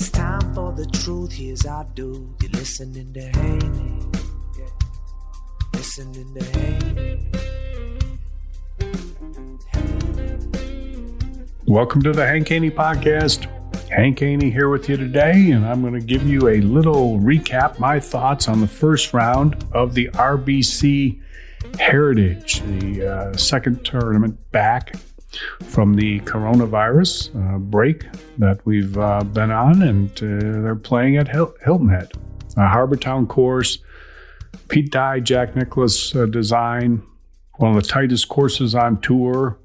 It's time for the truth. Here's our dude. You're listening to Haney. Yeah. Listening to Haney. Welcome to the Hank Haney Podcast. Hank Haney here with you today, and I'm going to give you a little recap, my thoughts on the first round of the RBC Heritage, the uh, second tournament back from the coronavirus uh, break that we've uh, been on, and uh, they're playing at Hil- Hilton Head, a Harbour Town course. Pete Dye, Jack Nicklaus uh, design, one of the tightest courses on tour.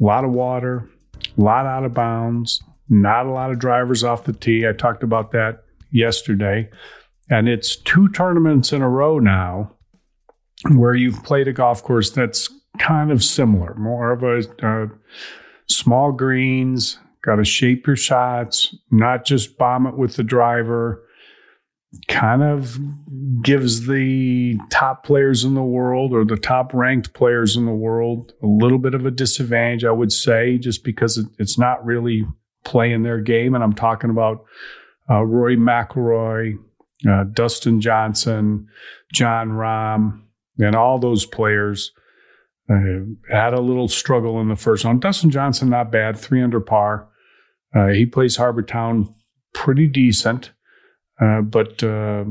A lot of water, a lot out of bounds, not a lot of drivers off the tee. I talked about that yesterday. And it's two tournaments in a row now where you've played a golf course that's kind of similar, more of a uh, small greens, got to shape your shots, not just bomb it with the driver. Kind of gives the top players in the world or the top ranked players in the world a little bit of a disadvantage, I would say, just because it, it's not really playing their game. And I'm talking about uh, Rory McIlroy, uh, Dustin Johnson, Jon Rahm, and all those players uh, had a little struggle in the first round. Dustin Johnson, not bad, three under par. Uh, he plays Harbour Town pretty decent, uh, but uh,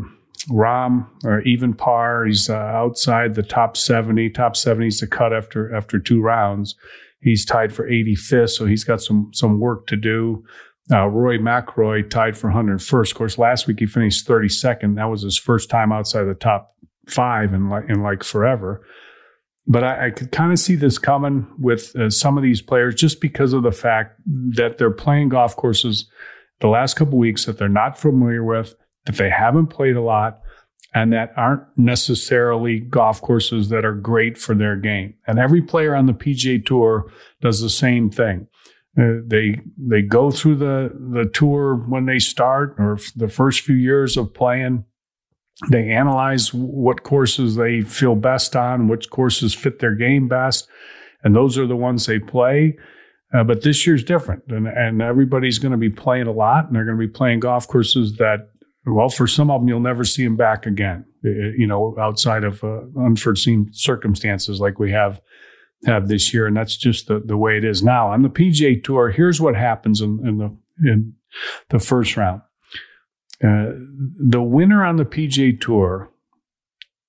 Rahm, or even par, he's uh, outside the top 70. Top 70 is the cut after after two rounds. He's tied for 85th, so he's got some some work to do. Uh, Rory McIlroy tied for 101st. Of course, last week he finished 32nd. That was his first time outside the top five in like in like forever but I, I could kind of see this coming with uh, some of these players just because of the fact that they're playing golf courses the last couple weeks that they're not familiar with, that they haven't played a lot, and that aren't necessarily golf courses that are great for their game. And every player on the PGA Tour does the same thing. Uh, they they go through the the tour when they start or the first few years of playing they analyze what courses they feel best on, which courses fit their game best, and those are the ones they play. Uh, but this year's different, and, and everybody's going to be playing a lot, and they're going to be playing golf courses that, well, for some of them, you'll never see them back again. You know, outside of uh, unforeseen circumstances like we have have this year, and that's just the, the way it is now on the PGA Tour. Here's what happens in, in the in the first round. Uh, the winner on the PGA Tour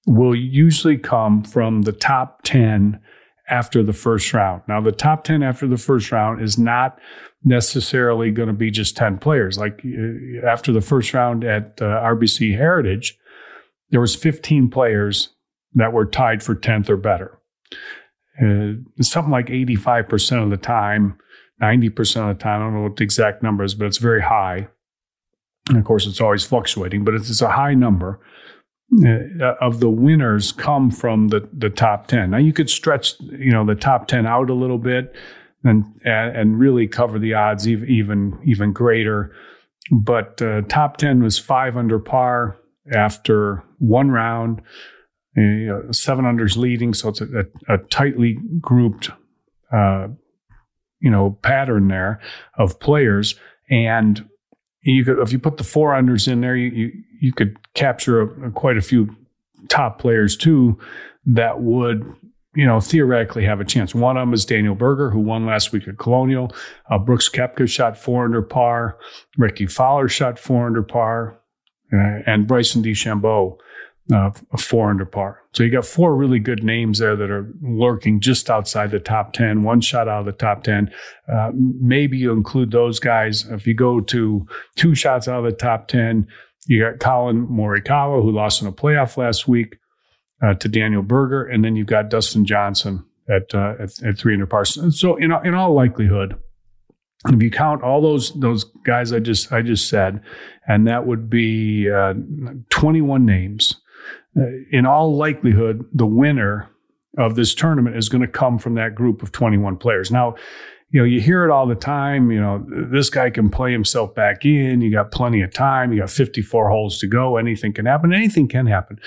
will usually come from the top 10 after the first round. Now, the top 10 after the first round is not necessarily going to be just 10 players. Like uh, after the first round at uh, RBC Heritage, there was 15 players that were tied for 10th or better. Uh, something like 85% of the time, 90% of the time, I don't know what the exact number is, but it's very high. And of course, it's always fluctuating, but it's, it's a high number uh, of the winners come from the, the top 10. Now you could stretch, you know, the top 10 out a little bit and, and really cover the odds even, even, greater. But uh, top 10 was five under par after one round, uh, you know, seven unders leading. So it's a, a, a tightly grouped, uh, you know, pattern there of players. And you could, if you put the four unders in there, you, you, you could capture a, a, quite a few top players too that would, you know, theoretically have a chance. One of them is Daniel Berger, who won last week at Colonial. Uh, Brooks Koepka shot four under par. Rickie Fowler shot four under par. Uh, and Bryson DeChambeau uh, four under par. So you got four really good names there that are lurking just outside the top 10, one shot out of the top 10. Uh, maybe you include those guys. If you go to two shots out of the top 10, you got Collin Morikawa, who lost in a playoff last week uh, to Daniel Berger, and then you've got Dustin Johnson at, uh, at, at three under par. So in, in all likelihood, if you count all those those guys I just I just said, and that would be uh, 21 names Uh, in all likelihood, the winner of this tournament is going to come from that group of 21 players. Now, you know, you hear it all the time. You know, this guy can play himself back in. You got plenty of time. You got 54 holes to go. Anything can happen. Anything can happen.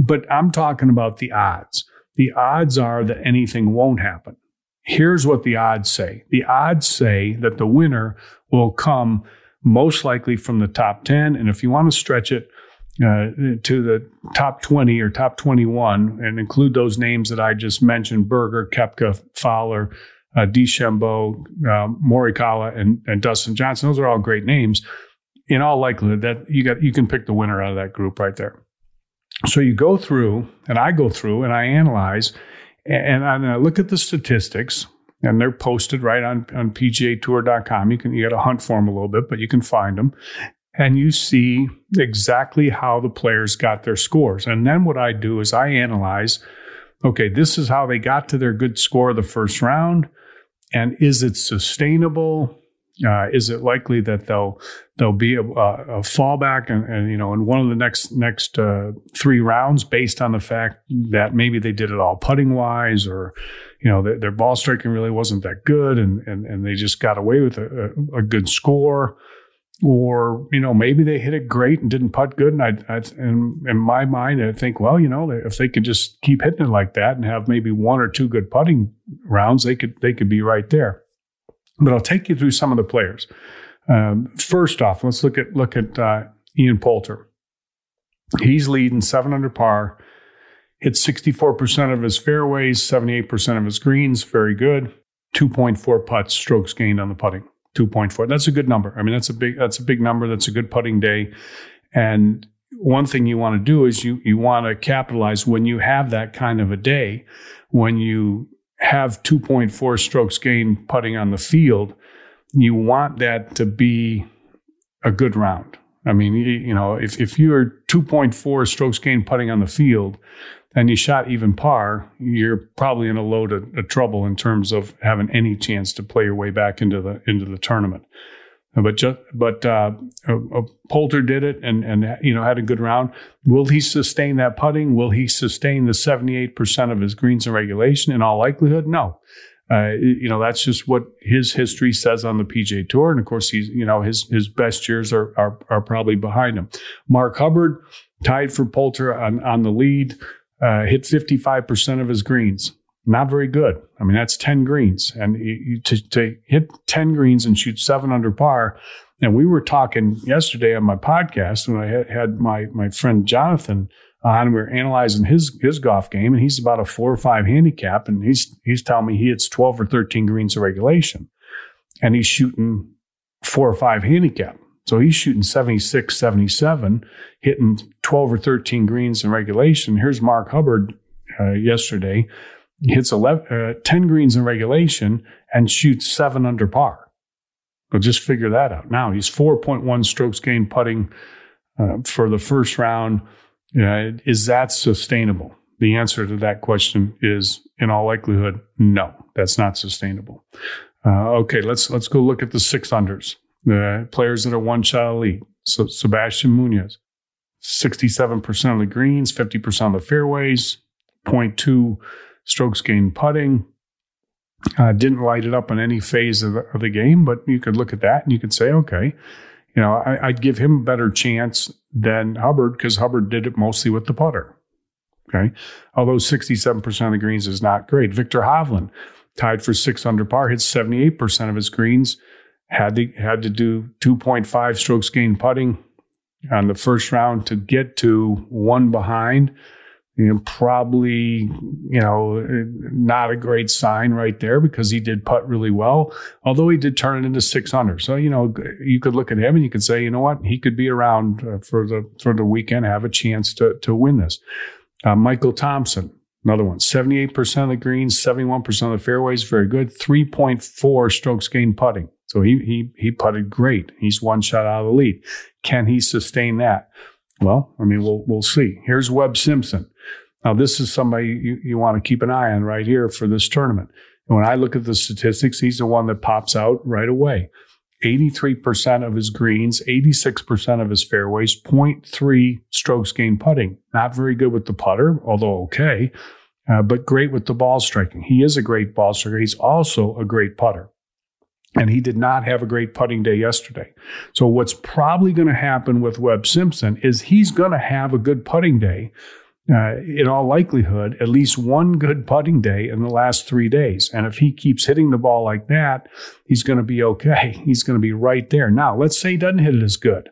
But I'm talking about the odds. The odds are that anything won't happen. Here's what the odds say the odds say that the winner will come most likely from the top 10. And if you want to stretch it, uh, to the top 20 or top 21 and include those names that I just mentioned Berger, Koepka, Fowler, uh, DeChambeau, uh, Morikawa, and, and Dustin Johnson. Those are all great names. In all likelihood, that you got you can pick the winner out of that group right there. So you go through, and I go through, and I analyze, and, and I look at the statistics, and they're posted right on on PGATour.com. You can you got to hunt for them a little bit, but you can find them and you see exactly how the players got their scores. And then what I do is I analyze okay, this is how they got to their good score the first round. And is it sustainable? Uh, is it likely that they'll there'll be a, a fallback and, and, you know in one of the next next uh, three rounds based on the fact that maybe they did it all putting wise or you know their, their ball striking really wasn't that good and and, and they just got away with a, a good score or you know maybe they hit it great and didn't putt good. And I, I in, in my mind I think well you know if they could just keep hitting it like that and have maybe one or two good putting rounds they could they could be right there. But I'll take you through some of the players. Um, first off let's look at look at uh, Ian Poulter. He's leading seven under par hit 64% of his fairways 78% of his greens very good 2.4 putts strokes gained on the putting 2.4. That's a good number. I mean, that's a big that's a big number. That's a good putting day. And one thing you want to do is you you want to capitalize when you have that kind of a day, when you have 2.4 strokes gained putting on the field, you want that to be a good round. I mean, you, know, if, if you're 2.4 strokes gained putting on the field, and you shot even par, you're probably in a load of, of, trouble in terms of having any chance to play your way back into the into the tournament. But just, but uh, Poulter did it and and you know had a good round. Will he sustain that putting? Will he sustain the seventy eight percent of his greens in regulation? In all likelihood, no. Uh, you know that's just what his history says on the PGA Tour, and of course he's you know his his best years are are, are probably behind him. Mark Hubbard tied for Poulter on on the lead uh, hit 55% of his greens. Not very good. I mean, that's 10 greens. And to, to hit 10 greens and shoot seven under par. And we were talking yesterday on my podcast when I had, had my, my friend Jonathan on. We were analyzing his his golf game, and he's about a four or five handicap, and he's he's telling me he hits twelve or thirteen greens of regulation, and he's shooting four or five handicap. So he's shooting 76, 77, hitting 12 or 13 greens in regulation. Here's Mark Hubbard uh, yesterday. He hits 11, uh, 10 greens in regulation and shoots seven under par. Well, just figure that out. Now he's 4.1 strokes gained putting uh, for the first round. Uh, is that sustainable? The answer to that question is, in all likelihood, no. That's not sustainable. Uh, okay, let's let's go look at the six unders. The players that are one shot elite. So Sebastian Munoz, 67% of the greens, 50% of the fairways, 0.2 strokes gained putting. Uh, didn't light it up in any phase of the, of the, game, but you could look at that and you could say, okay, you know, I, would give him a better chance than Hubbard because Hubbard did it mostly with the putter. Okay. Although 67% of the greens is not great. Viktor Hovland, tied for six under par, hit 78% of his greens, had to, had to do 2.5 strokes gain putting on the first round to get to one behind. You know, probably, you know, not a great sign right there because he did putt really well, although he did turn it into six under. So, you know, you could look at him and you could say, you know what, he could be around uh, for the for the weekend, have a chance to to win this. Uh, Michael Thompson, Another one, 78% of the greens, 71% of the fairways, very good. 3.4 strokes gained putting. So he, he, he putted great. He's one shot out of the lead. Can he sustain that? Well, I mean, we'll, we'll see. Here's Webb Simpson. Now, this is somebody you, you want to keep an eye on right here for this tournament. And when I look at the statistics, he's the one that pops out right away. 83% of his greens, 86% of his fairways, 0.3 strokes gained putting. Not very good with the putter, although okay, uh, but great with the ball striking. He is a great ball striker. He's also a great putter. And he did not have a great putting day yesterday. So, what's probably going to happen with Webb Simpson is he's going to have a good putting day, uh, in all likelihood, at least one good putting day in the last three days. And if he keeps hitting the ball like that, he's going to be okay. He's going to be right there. Now, let's say he doesn't hit it as good.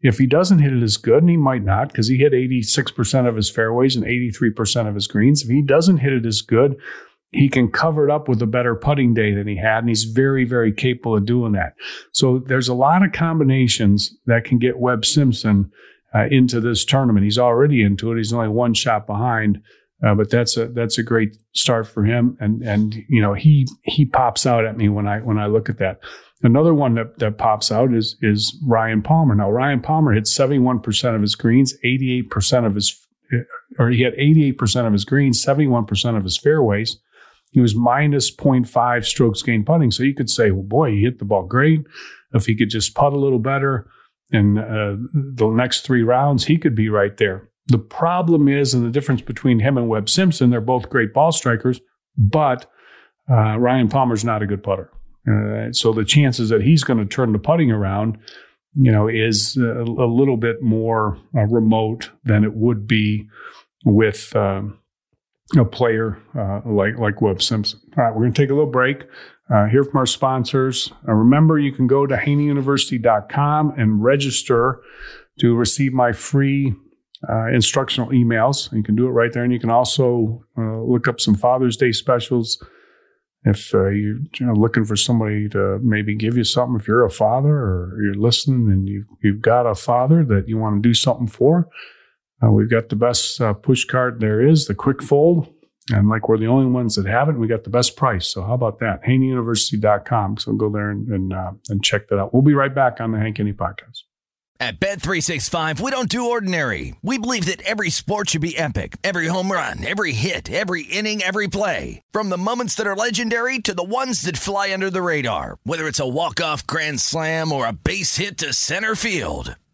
If he doesn't hit it as good, and he might not, because he hit 86% of his fairways and 83% of his greens, if he doesn't hit it as good, he can cover it up with a better putting day than he had, and he's very, very capable of doing that. So there's a lot of combinations that can get Webb Simpson uh, into this tournament. He's already into it. He's only one shot behind, uh, but that's a that's a great start for him. And and you know he he pops out at me when I when I look at that. Another one that, that pops out is is Ryan Palmer. Now Ryan Palmer hit 71% of his greens, 88% of his or he had 88% of his greens, 71% of his fairways. He was minus 0.5 strokes gained putting. So you could say, well, boy, he hit the ball great. If he could just putt a little better, in uh, the next three rounds, he could be right there. The problem is, and the difference between him and Webb Simpson, they're both great ball strikers, but uh, Ryan Palmer's not a good putter. Uh, so the chances that he's going to turn the putting around, you know, is a, a little bit more uh, remote than it would be with um, a player uh, like like Webb Simpson. All right, we're going to take a little break uh, hear from our sponsors. Uh, remember, you can go to haneyuniversity.com and register to receive my free uh, instructional emails. You can do it right there. And you can also uh, look up some Father's Day specials if uh, you're you know, looking for somebody to maybe give you something. If you're a father or you're listening and you've, you've got a father that you want to do something for, uh, we've got the best push card there is, the quick fold. And like we're the only ones that have it, we got the best price. So how about that? HaneyUniversity.com. So go there and and, uh, and check that out. We'll be right back on the Hank podcast. At Bet365, we don't do ordinary. We believe that every sport should be epic. Every home run, every hit, every inning, every play. From the moments that are legendary to the ones that fly under the radar. Whether it's a walk-off grand slam or a base hit to center field.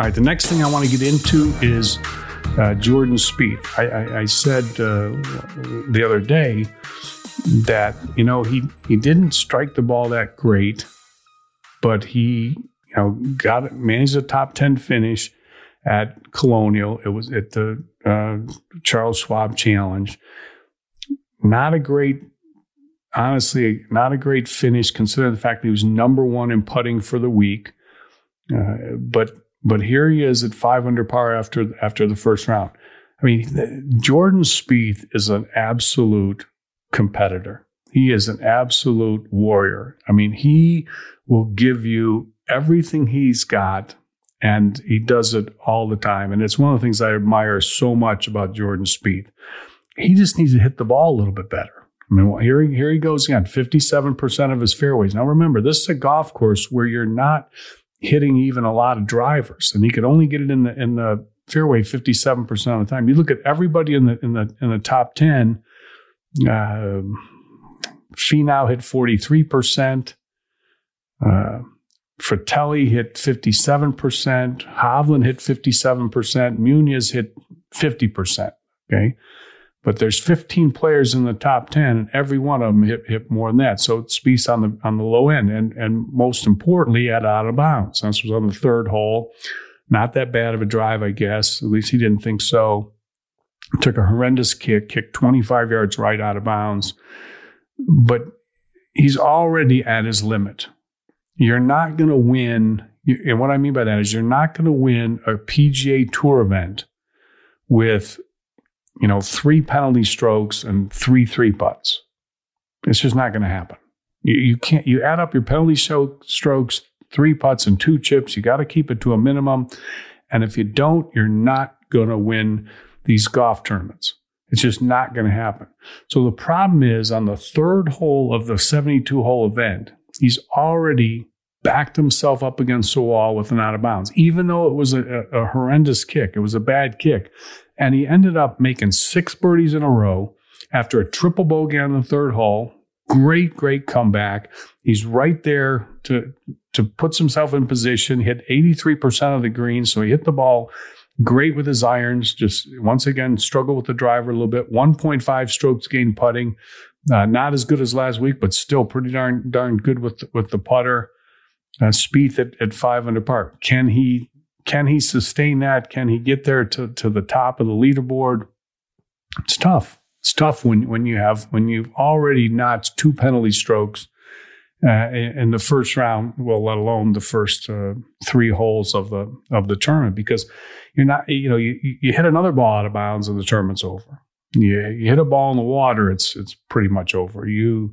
All right, the next thing I want to get into is uh, Jordan Spieth. I, I, I said uh, the other day that you know he he didn't strike the ball that great, but he you know got it, managed a top ten finish at Colonial. It was at the uh, Charles Schwab Challenge. Not a great, honestly, not a great finish considering the fact that he was number one in putting for the week. Uh, but but here he is at five under par after after the first round. I mean, Jordan Spieth is an absolute competitor. He is an absolute warrior. I mean, he will give you everything he's got, and he does it all the time. And it's one of the things I admire so much about Jordan Spieth. He just needs to hit the ball a little bit better. I mean, here, here he goes again, 57% of his fairways. Now, remember, this is a golf course where you're not hitting even a lot of drivers, and he could only get it in the in the fairway 57% of the time. You look at everybody in the in the in the top 10, uh, Finau hit 43%. Uh, Fratelli hit 57%. Hovland hit 57%. Munoz hit 50%. Okay. But there's 15 players in the top 10, and every one of them hit, hit more than that. So Spieth on the on the low end, and and most importantly, at out of bounds. This was on the third hole. Not that bad of a drive, I guess. At least he didn't think so. Took a horrendous kick, kicked 25 yards right out of bounds. But he's already at his limit. You're not going to win. And what I mean by that is you're not going to win a PGA Tour event with you know, three penalty strokes and three three putts. It's just not going to happen. You, you, can't. You add up your penalty strokes, three putts, and two chips. You got to keep it to a minimum. And if you don't, you're not going to win these golf tournaments. It's just not going to happen. So the problem is on the third hole of the 72 hole event, he's already backed himself up against the wall with an out of bounds, even though it was a, a, horrendous kick. It was a bad kick. And he ended up making six birdies in a row after a triple bogey on the third hole. Great, great comeback. He's right there to to puts himself in position. Hit 83% of the green, so he hit the ball great with his irons. Just once again, struggled with the driver a little bit. 1.5 strokes gained putting. Uh, not as good as last week, but still pretty darn darn good with with the putter. Uh, Spieth at, at five under par. Can he can he sustain that? Can he get there to, to the top of the leaderboard? It's tough. It's tough when, when you have when you've already notched two penalty strokes uh, in the first round. Well, let alone the first uh, three holes of the of the tournament, because you're not you know you, you hit another ball out of bounds and the tournament's over. You, you hit a ball in the water, it's it's pretty much over. You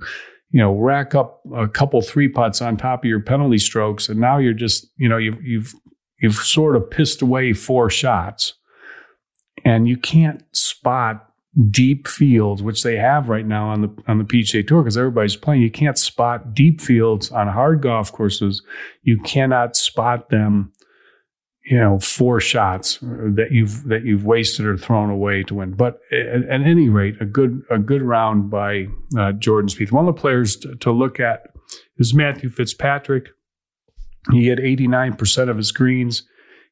you know rack up a couple three putts on top of your penalty strokes, and now you're just you know you've you've you've sort of pissed away four shots and you can't spot deep fields, which they have right now on the on the PGA Tour because everybody's playing. You can't spot deep fields on hard golf courses. You cannot spot them, you know, four shots that you've that you've wasted or thrown away to win. But at, at any rate, a good a good round by uh, Jordan Spieth. One of the players to, to look at is Matthew Fitzpatrick. He had 89% of his greens.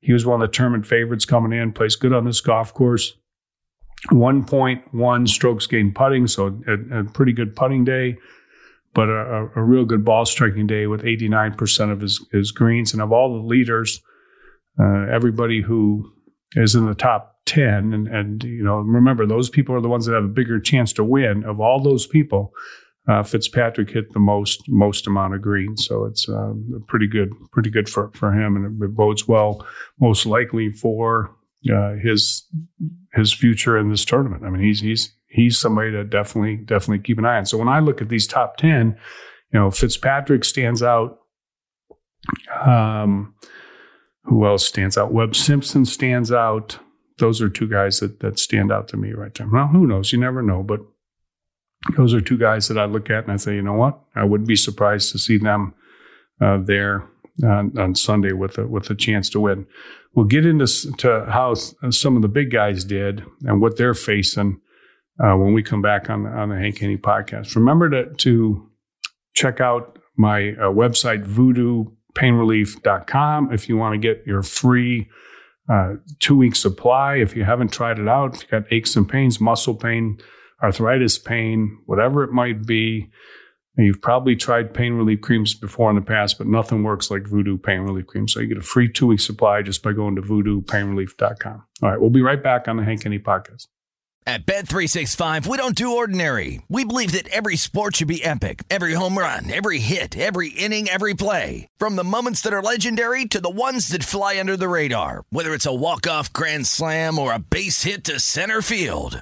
He was one of the tournament favorites coming in, plays good on this golf course. 1.1 strokes gained putting, so a, a pretty good putting day, but a, a, real good ball striking day with 89% of his, his greens. And of all the leaders, uh, everybody who is in the top 10, and, and, you know, remember, those people are the ones that have a bigger chance to win. Of all those people, uh, Fitzpatrick hit the most most amount of greens, so it's uh, pretty good, pretty good for, for him, and it bodes well, most likely for uh, his his future in this tournament. I mean, he's he's he's somebody to definitely definitely keep an eye on. So when I look at these top ten, you know, Fitzpatrick stands out. Um, who else stands out? Webb Simpson stands out. Those are two guys that that stand out to me right there. Well, who knows? You never know, but those are two guys that I look at and I say, you know what? I wouldn't be surprised to see them uh, there on, on Sunday with a with a chance to win. We'll get into to how some of the big guys did and what they're facing uh, when we come back on the, on the Hank Haney podcast. Remember to to check out my uh, website voodoopainrelief.com if you want to get your free uh, two week supply. If you haven't tried it out, if you got aches and pains, muscle pain, arthritis pain, whatever it might be You've probably tried pain relief creams before in the past, but nothing works like Voodoo Pain Relief Cream. So you get a free two week supply just by going to voodoopainrelief.com. All right, we'll be right back on the Hank Haney podcast. At Bet 365, we don't do ordinary. We believe that every sport should be epic. Every home run, every hit, every inning, every play. From the moments that are legendary to the ones that fly under the radar. Whether it's a walk-off grand slam or a base hit to center field.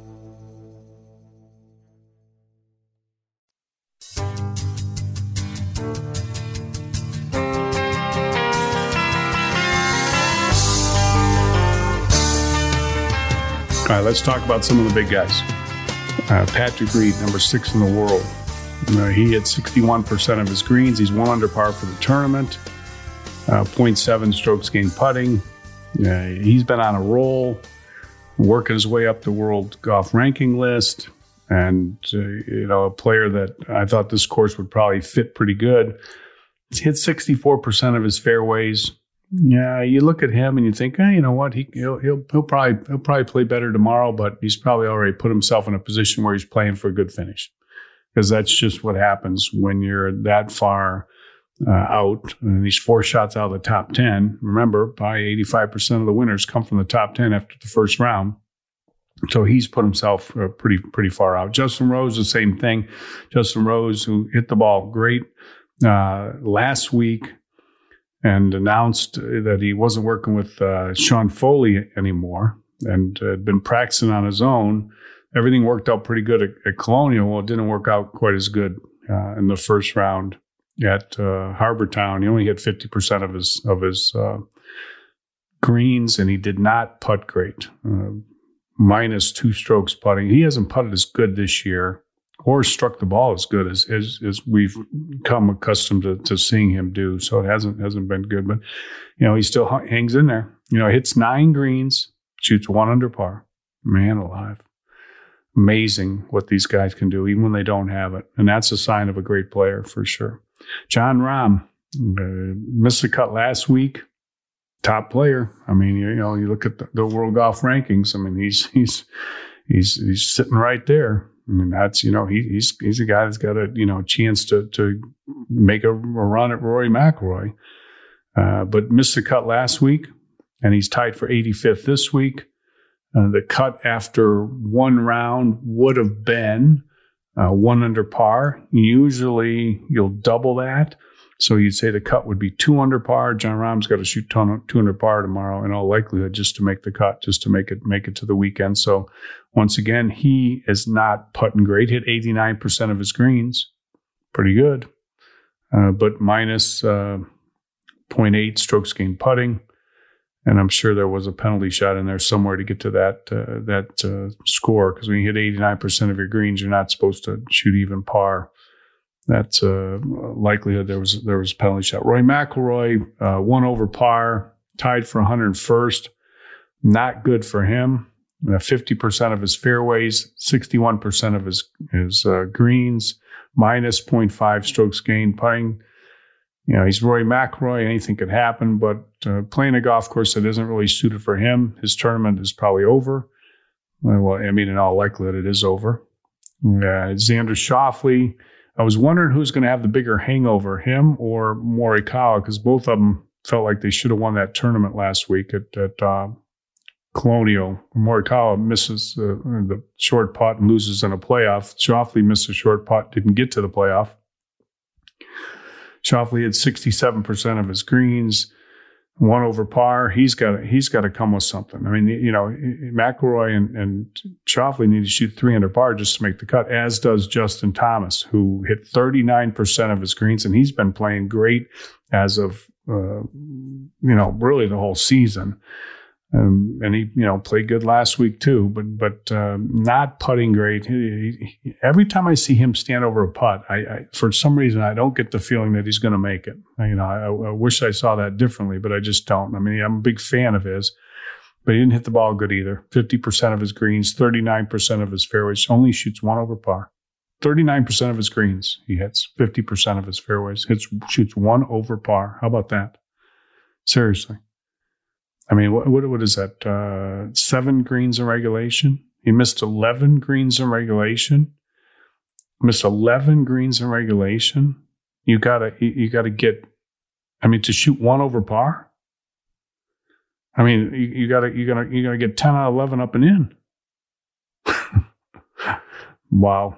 Let's talk about some of the big guys. Uh, Patrick Reed, number six in the world. Uh, he hit 61% of his greens. He's one under par for the tournament. Uh, 0.7 strokes gained putting. Uh, he's been on a roll, working his way up the world golf ranking list. And, uh, you know, a player that I thought this course would probably fit pretty good. He's hit 64% of his fairways, yeah, you look at him and you think, hey, you know what? He he'll, he'll he'll probably he'll probably play better tomorrow, but he's probably already put himself in a position where he's playing for a good finish. because that's just what happens when you're that far uh, out. And these four shots out of the top 10. Remember, probably 85% of the winners come from the top 10 after the first round. So he's put himself uh, pretty pretty far out. Justin Rose, the same thing. Justin Rose, who hit the ball great uh, last week and announced that he wasn't working with uh, Sean Foley anymore and had been practicing on his own. Everything worked out pretty good at, at Colonial. Well, it didn't work out quite as good uh, in the first round at uh, Harbour Town. He only hit fifty percent of his of his uh, greens, and he did not putt great. Uh, minus two strokes putting. He hasn't putted as good this year or struck the ball as good as as, as we've come accustomed to, to seeing him do. So it hasn't hasn't been good, but you know he still hangs in there. You know, hits nine greens, shoots one under par. Man alive. Amazing what these guys can do, even when they don't have it. And that's a sign of a great player for sure. Jon Rahm uh, missed the cut last week. Top player. I mean, you, know, you look at the, the, world golf rankings. I mean, he's he's he's he's sitting right there. I mean, that's you know, he, he's he's a guy that's got a you know chance to to make a, a run at Rory McIlroy, uh, but missed the cut last week, and he's tied for 85th this week. Uh, the cut after one round would have been uh, one under par. Usually you'll double that. So you'd say the cut would be two under par. Jon Rahm's got to shoot two under par tomorrow in all likelihood just to make the cut, just to make it make it to the weekend. So once again, he is not putting great. Hit 89% of his greens. Pretty good. Uh, but minus, uh, 0.8 strokes gained putting and I'm sure there was a penalty shot in there somewhere to get to that uh, that uh, score because when you hit 89% of your greens, you're not supposed to shoot even par. That's a uh, likelihood there was there was a penalty shot. Rory McIlroy uh, one over par, tied for 101st. Not good for him. 50% uh, of his fairways, 61% of his his uh, greens, minus 0.5 strokes gained putting you know, he's Rory McIlroy. Anything could happen, but uh, playing a golf course that isn't really suited for him, his tournament is probably over. Uh, well, I mean, in all likelihood, it is over. Uh, Xander Schauffele. I was wondering who's going to have the bigger hangover, him or Morikawa, because both of them felt like they should have won that tournament last week at, at uh, Colonial. Morikawa misses uh, the short putt and loses in a playoff. Schauffele missed a short putt, didn't get to the playoff. Schauffele had 67% of his greens, one over par. He's got he's got to come with something. I mean, you know, McIlroy and, and Schauffele need to shoot 300 par just to make the cut, as does Justin Thomas, who hit 39% of his greens, and he's been playing great as of, uh, you know, really the whole season. Um, and he, you know, played good last week too, but but um, not putting great. He, he, every time I see him stand over a putt, I, I, for some reason I don't get the feeling that he's going to make it. You know, I, I, wish I saw that differently, but I just don't. I mean, I'm a big fan of his, but he didn't hit the ball good either. Fifty percent of his greens, thirty nine percent of his fairways, only shoots one over par. Thirty nine percent of his greens he hits. Fifty percent of his fairways hits shoots one over par. How about that? Seriously. I mean, what what, what is that? Uh, seven greens in regulation. He missed eleven greens in regulation. Missed eleven greens in regulation. You gotta you, gotta get. I mean, to shoot one over par. I mean, you, you gotta you gotta you gotta get ten out of eleven up and in. wow,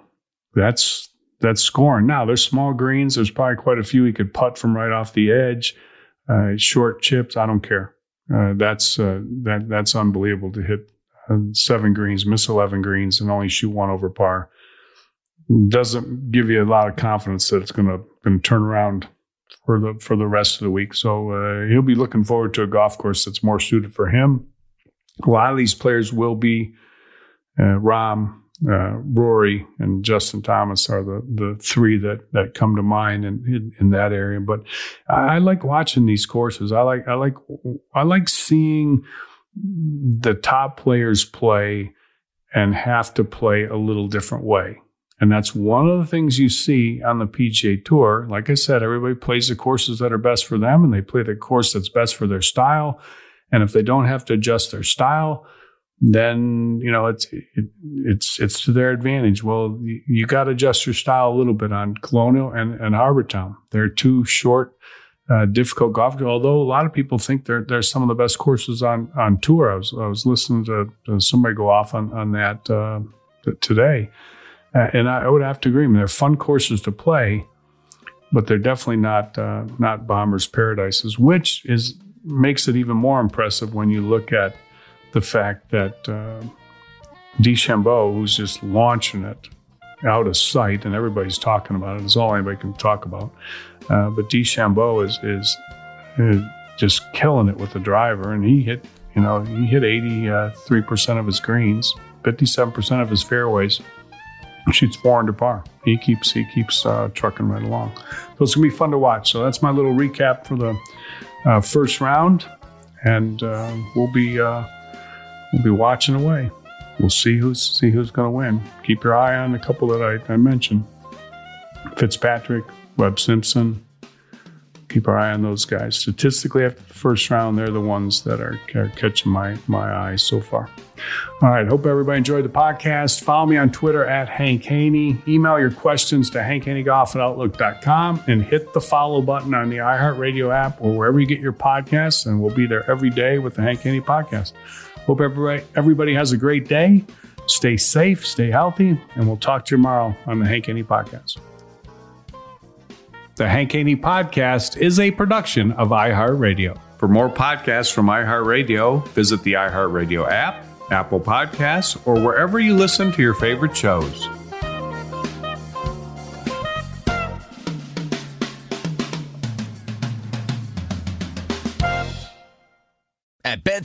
that's that's scoring. Now there's small greens. There's probably quite a few he could putt from right off the edge. Uh, short chips. I don't care. Uh, that's uh, that that's unbelievable to hit uh, seven greens, miss eleven greens, and only shoot one over par. Doesn't give you a lot of confidence that it's going to turn around for the for the rest of the week. So uh, he'll be looking forward to a golf course that's more suited for him. A lot of these players will be uh, Rahm, uh, Rory and Justin Thomas are the the three that that come to mind in, in, in that area. But I, I, like watching these courses. I like I like I like seeing the top players play and have to play a little different way. And that's one of the things you see on the PGA Tour. Like I said, everybody plays the courses that are best for them and they play the course that's best for their style. And if they don't have to adjust their style, then you know it's it, it's it's to their advantage. Well, you, you got to adjust your style a little bit on Colonial and and Harbour Town. They're two short, uh, difficult golf. Although a lot of people think they're they're some of the best courses on on tour. I was I was listening to, to somebody go off on on that uh, today, uh, and I would have to agree. I mean, they're fun courses to play, but they're definitely not uh, not bombers' paradises, which is makes it even more impressive when you look at the fact that uh, who's just launching it out of sight, and everybody's talking about it. It's all anybody can talk about. Uh, but DeChambeau is, is, is just killing it with the driver, and he hit you know he hit 83 percent of his greens, 57 percent of his fairways. Shoots four under par. He keeps he keeps uh, trucking right along. So it's gonna be fun to watch. So that's my little recap for the uh, first round, and uh, we'll be uh, we'll be watching away. We'll see who's see who's going to win. Keep your eye on a couple that I, I mentioned: Fitzpatrick, Webb Simpson. Keep our eye on those guys. Statistically, after the first round, they're the ones that are, are catching my my eye so far. All right. Hope everybody enjoyed the podcast. Follow me on Twitter at Hank Haney. Email your questions to hankhaneygolf at outlook.com and hit the follow button on the iHeartRadio app or wherever you get your podcasts. And we'll be there every day with the Hank Haney podcast. Hope everybody, has a great day. Stay safe, stay healthy, and we'll talk to you tomorrow on the Hank Haney podcast. The Hank Haney podcast is a production of iHeartRadio. For more podcasts from iHeartRadio, visit the iHeartRadio app, Apple Podcasts, or wherever you listen to your favorite shows.